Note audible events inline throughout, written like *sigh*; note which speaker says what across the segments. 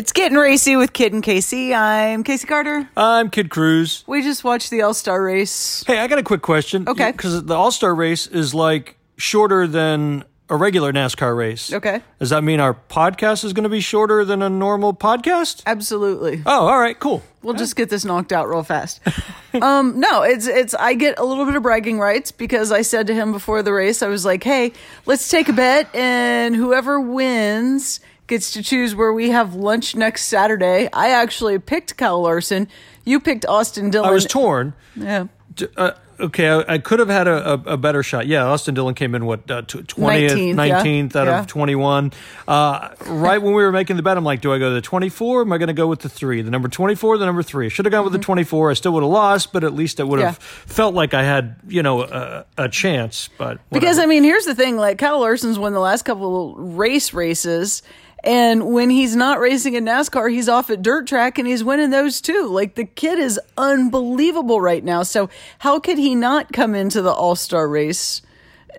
Speaker 1: It's getting racy with Kid and Casey. I'm Casey Carter.
Speaker 2: I'm Kid Cruz.
Speaker 1: We just watched the All Star race.
Speaker 2: Hey, I got a quick question.
Speaker 1: Okay.
Speaker 2: Because the All Star race is like shorter than a regular NASCAR race.
Speaker 1: Okay.
Speaker 2: Does that mean our podcast is going to be shorter than a normal podcast?
Speaker 1: Absolutely.
Speaker 2: Oh, all right, cool.
Speaker 1: We'll just get this knocked out real fast. *laughs* um, no, it's it's I get a little bit of bragging rights because I said to him before the race, I was like, "Hey, let's take a bet, and whoever wins gets to choose where we have lunch next Saturday." I actually picked Kyle Larson. You picked Austin Dillon.
Speaker 2: I was torn.
Speaker 1: Yeah.
Speaker 2: Uh, okay, I, I could have had a, a, a better shot. Yeah, Austin Dillon came in what uh, tw- 20th,
Speaker 1: 19th,
Speaker 2: 19th,
Speaker 1: yeah.
Speaker 2: out
Speaker 1: Yeah.
Speaker 2: of 21. Uh, right when we were making the bet, I'm like, do I go to the 24? Am I going to go with the three? The number 24, the number three. Should have gone with the 24. I still would have lost, but at least I would have
Speaker 1: Mm-hmm. Yeah.
Speaker 2: felt like I had, you know, a, a chance. But
Speaker 1: Because. I mean, here's the thing: like Kyle Larson's won the last couple race races, and when he's not racing in NASCAR, he's off at dirt track and he's winning those too. Like the kid is unbelievable right now. So how could he not come into the All Star race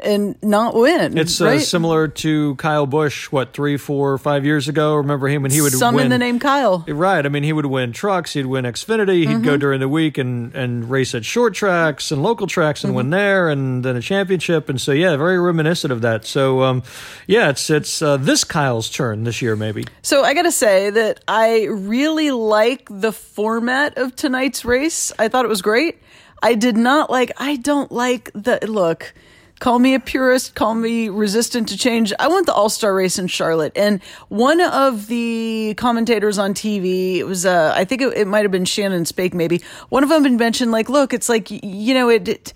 Speaker 1: and not win?
Speaker 2: It's uh, similar to Kyle Busch, what, three, four, five years ago? Remember him when he would
Speaker 1: Some
Speaker 2: win.
Speaker 1: in the name Kyle.
Speaker 2: Right. I mean, he would win trucks. He'd win Xfinity. He'd
Speaker 1: Mm-hmm.
Speaker 2: go during the week and, and race at short tracks and local tracks and win
Speaker 1: Mm-hmm.
Speaker 2: there and then a championship. And so, yeah, very reminiscent of that. So, um, yeah, it's it's uh, this Kyle's turn this year, maybe.
Speaker 1: So I gotta say that I really like the format of tonight's race. I thought it was great. I did not like. I don't like the look. Call me a purist. Call me resistant to change. I want the All Star race in Charlotte. And one of the commentators on TV, it was uh, I think it, it might have been Shannon Spake. Maybe one of them had mentioned like, look, it's like you know it- it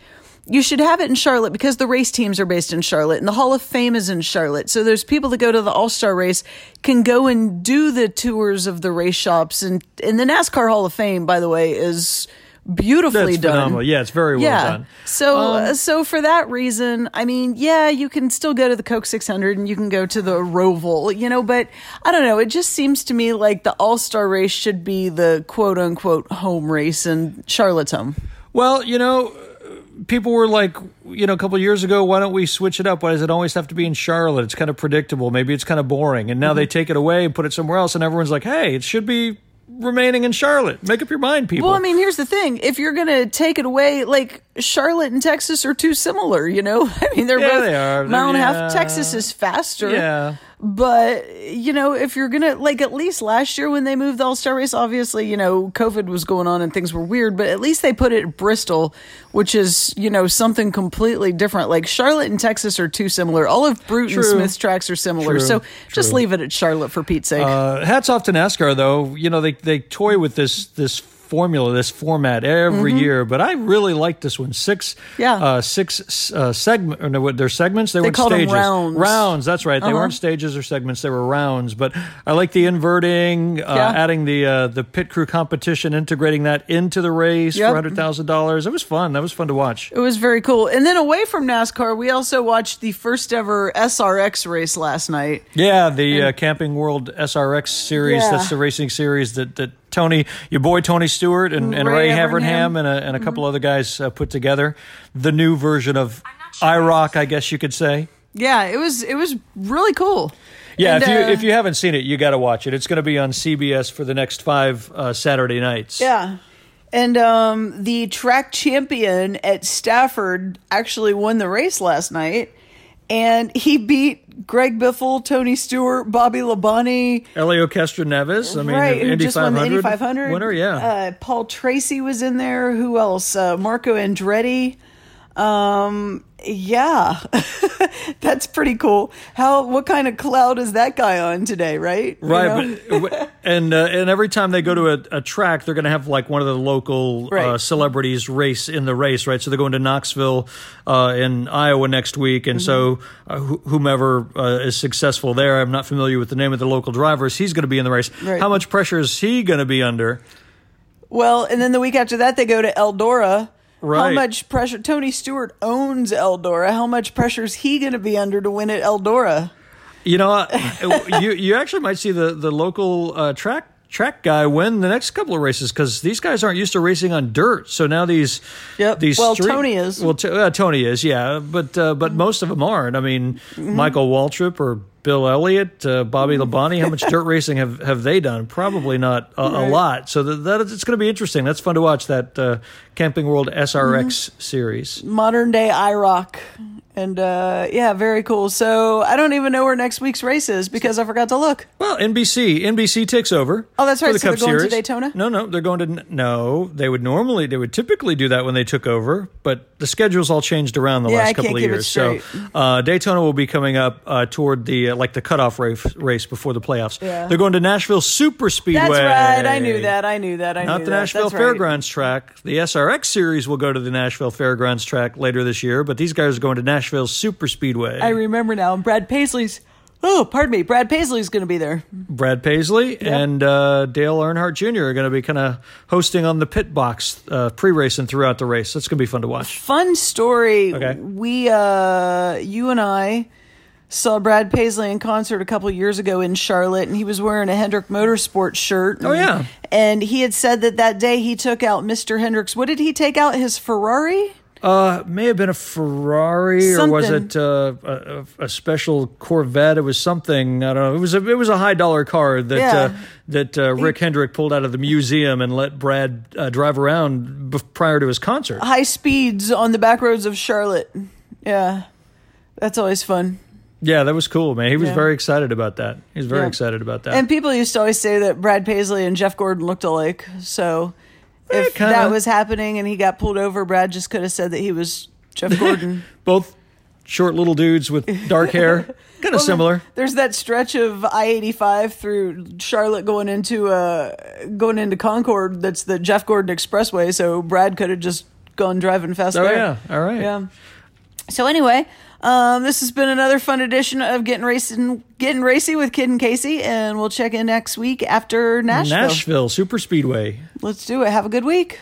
Speaker 1: you should have it in Charlotte because the race teams are based in Charlotte and the Hall of Fame is in Charlotte. So there's people that go to the All Star race can go and do the tours of the race shops and and the NASCAR Hall of Fame, by the way, is beautifully
Speaker 2: That's
Speaker 1: done.
Speaker 2: phenomenal. Yeah, it's very well
Speaker 1: yeah.
Speaker 2: done. Um,
Speaker 1: So uh, so for that reason, I mean, yeah, you can still go to the Coke 600 and you can go to the Roval, you know, but I don't know. It just seems to me like the All Star race should be the quote unquote home race and Charlotte's home.
Speaker 2: Well, you know, people were like, you know, a couple of years ago, why don't we switch it up? Why does it always have to be in Charlotte? It's kind of predictable. Maybe it's kind of boring. And now
Speaker 1: Mm-hmm.
Speaker 2: they take it away and put it somewhere else, and everyone's like, hey, it should be remaining in Charlotte. Make up your mind, people.
Speaker 1: Well, I mean, here's the thing: if you're going to take it away, like Charlotte and Texas are too similar, you know. *laughs* I mean, they're
Speaker 2: Yeah,
Speaker 1: both
Speaker 2: they are.
Speaker 1: mile and a half. Texas is faster,
Speaker 2: Yeah.
Speaker 1: But you know, if you're gonna like, at least last year when they moved the All Star race, obviously, you know, COVID was going on and things were weird. But at least they put it at Bristol, which is you know something completely different. Like Charlotte and Texas are too similar. All of Bruton
Speaker 2: True.
Speaker 1: Smith's tracks are similar,
Speaker 2: True.
Speaker 1: so just leave it at Charlotte for Pete's sake.
Speaker 2: Uh, hats off to NASCAR, though. You know they they toy with this this formula, this format every year. But I really like this one. Six,
Speaker 1: Mm-hmm. Yeah.
Speaker 2: uh, six uh, segment. Or no, what their segments? They, weren't
Speaker 1: called 'em
Speaker 2: stages.
Speaker 1: rounds.
Speaker 2: Rounds. That's right. They
Speaker 1: Uh-huh.
Speaker 2: weren't stages or segments. They were rounds. But I like the inverting, uh,
Speaker 1: Yeah.
Speaker 2: adding the uh, the pit crew competition, integrating that into the race
Speaker 1: Yep.
Speaker 2: for hundred thousand dollars. It was fun. That was fun to watch.
Speaker 1: It was very cool. And then away from NASCAR, we also watched the first ever SRX race last night.
Speaker 2: Yeah, the uh, Camping World SRX series.
Speaker 1: Yeah.
Speaker 2: That's the racing series that, that Tony, your boy Tony Stewart, and, and
Speaker 1: Ray
Speaker 2: Ray,
Speaker 1: Evernham.
Speaker 2: Havernham, and a, and a couple other guys uh, put together. The new version of IROC, I guess you could say.
Speaker 1: Yeah, it was it was really cool.
Speaker 2: Yeah,
Speaker 1: And,
Speaker 2: if you
Speaker 1: uh,
Speaker 2: if you haven't seen it, you got to watch it. It's going to be on CBS for the next five uh, Saturday nights.
Speaker 1: Yeah. And um, the track champion at Stafford actually won the race last night. And he beat Greg Biffle, Tony Stewart, Bobby Labonte.
Speaker 2: Helio Castroneves. I mean,
Speaker 1: right, who just won the
Speaker 2: 500
Speaker 1: Indy 500
Speaker 2: winner. Yeah.
Speaker 1: Uh, Paul Tracy was in there. Who else? Uh, Marco Andretti. Um, yeah, *laughs* that's pretty cool. How? What kind of cloud is that guy on today? Right. You
Speaker 2: Right,
Speaker 1: know?
Speaker 2: but and uh, and every time they go to a, a track, they're going to have like one of the local uh, celebrities race in the race, right? So they're going to Knoxville uh, in Iowa next week, and so
Speaker 1: Mm-hmm.
Speaker 2: uh, wh- whomever uh, is successful there, I'm not familiar with the name of the local drivers. He's going to be in the race.
Speaker 1: Right.
Speaker 2: How much pressure is he going to be under?
Speaker 1: Well, and then the week after that, they go to Eldora. How much pressure? Tony Stewart owns Eldora. How much pressure is he going to be under to win at Eldora?
Speaker 2: You know, *laughs* you you actually might see the the local uh, track track guy win the next couple of races because these guys aren't used to racing on dirt. So now these these
Speaker 1: Well,
Speaker 2: street-
Speaker 1: Tony is.
Speaker 2: well t- uh, Tony is yeah, but uh, but most of them aren't. I mean,
Speaker 1: Mm-hmm.
Speaker 2: Michael Waltrip or Bill Elliott, uh, Bobby Labonte. How much *laughs* dirt racing have, have they done? Probably not a, a lot. So that, that is, it's going to be interesting. That's fun to watch that uh, Camping World SRX series.
Speaker 1: Modern day IROC. And uh, yeah, very cool. So I don't even know where next week's race is because I forgot to look.
Speaker 2: Well, NBC NBC takes over.
Speaker 1: Oh, that's right.
Speaker 2: The
Speaker 1: So
Speaker 2: Cup
Speaker 1: they're going to Daytona?
Speaker 2: No, no, they're going to no. They would normally, they would typically do that when they took over, but the schedules all changed around the
Speaker 1: Yeah,
Speaker 2: last
Speaker 1: I
Speaker 2: couple of years. So uh, Daytona will be coming up uh, toward the uh, like the cutoff race race before the playoffs.
Speaker 1: Yeah.
Speaker 2: They're going to Nashville Super Speedway.
Speaker 1: That's right. I knew that. I knew that. I
Speaker 2: Not
Speaker 1: knew
Speaker 2: the
Speaker 1: that.
Speaker 2: Nashville
Speaker 1: That's right.
Speaker 2: Fairgrounds track. The SRX series will go to the Nashville Fairgrounds track later this year, but these guys are going to Nashville Super Speedway.
Speaker 1: I remember now. Brad Paisley's. Oh, pardon me. Brad Paisley's going to be there.
Speaker 2: Brad Paisley and uh, Dale Earnhardt Jr. are going to be kind of hosting on the pit box uh, pre-racing throughout the race. That's going to be fun to watch.
Speaker 1: Fun story.
Speaker 2: Okay.
Speaker 1: We, uh, you and I saw Brad Paisley in concert a couple years ago in Charlotte, and he was wearing a Hendrick Motorsports shirt.
Speaker 2: Oh, yeah.
Speaker 1: And he had said that that day he took out Mr. Hendricks. What did he take out? His Ferrari?
Speaker 2: Uh, may have been a Ferrari or was it uh, a, a special Corvette? It was something I don't know. It was a it was a high dollar car that
Speaker 1: Yeah.
Speaker 2: uh, that uh, Rick Hendrick pulled out of the museum and let Brad uh, drive around bef- prior to his concert.
Speaker 1: High speeds on the back roads of Charlotte. Yeah. That's always fun.
Speaker 2: Yeah, that was cool, man. He was
Speaker 1: Yeah.
Speaker 2: very excited about that. He was very
Speaker 1: Yeah.
Speaker 2: excited about that.
Speaker 1: And people used to always say that Brad Paisley and Jeff Gordon looked alike. So if
Speaker 2: kinda.
Speaker 1: that was happening and he got pulled over, Brad just could have said that he was Jeff *laughs* Gordon.
Speaker 2: Both short little dudes with dark hair, *laughs* kind of similar.
Speaker 1: There's that stretch of I eighty five through Charlotte going into uh going into Concord. That's the Jeff Gordon Expressway. So Brad could have just gone driving fast
Speaker 2: Oh
Speaker 1: there.
Speaker 2: yeah, all right.
Speaker 1: Yeah. So anyway, um, this has been another fun edition of getting racing, getting racy with Kid and Casey, and we'll check in next week after Nashville.
Speaker 2: Nashville Super Speedway.
Speaker 1: Let's do it. Have a good week.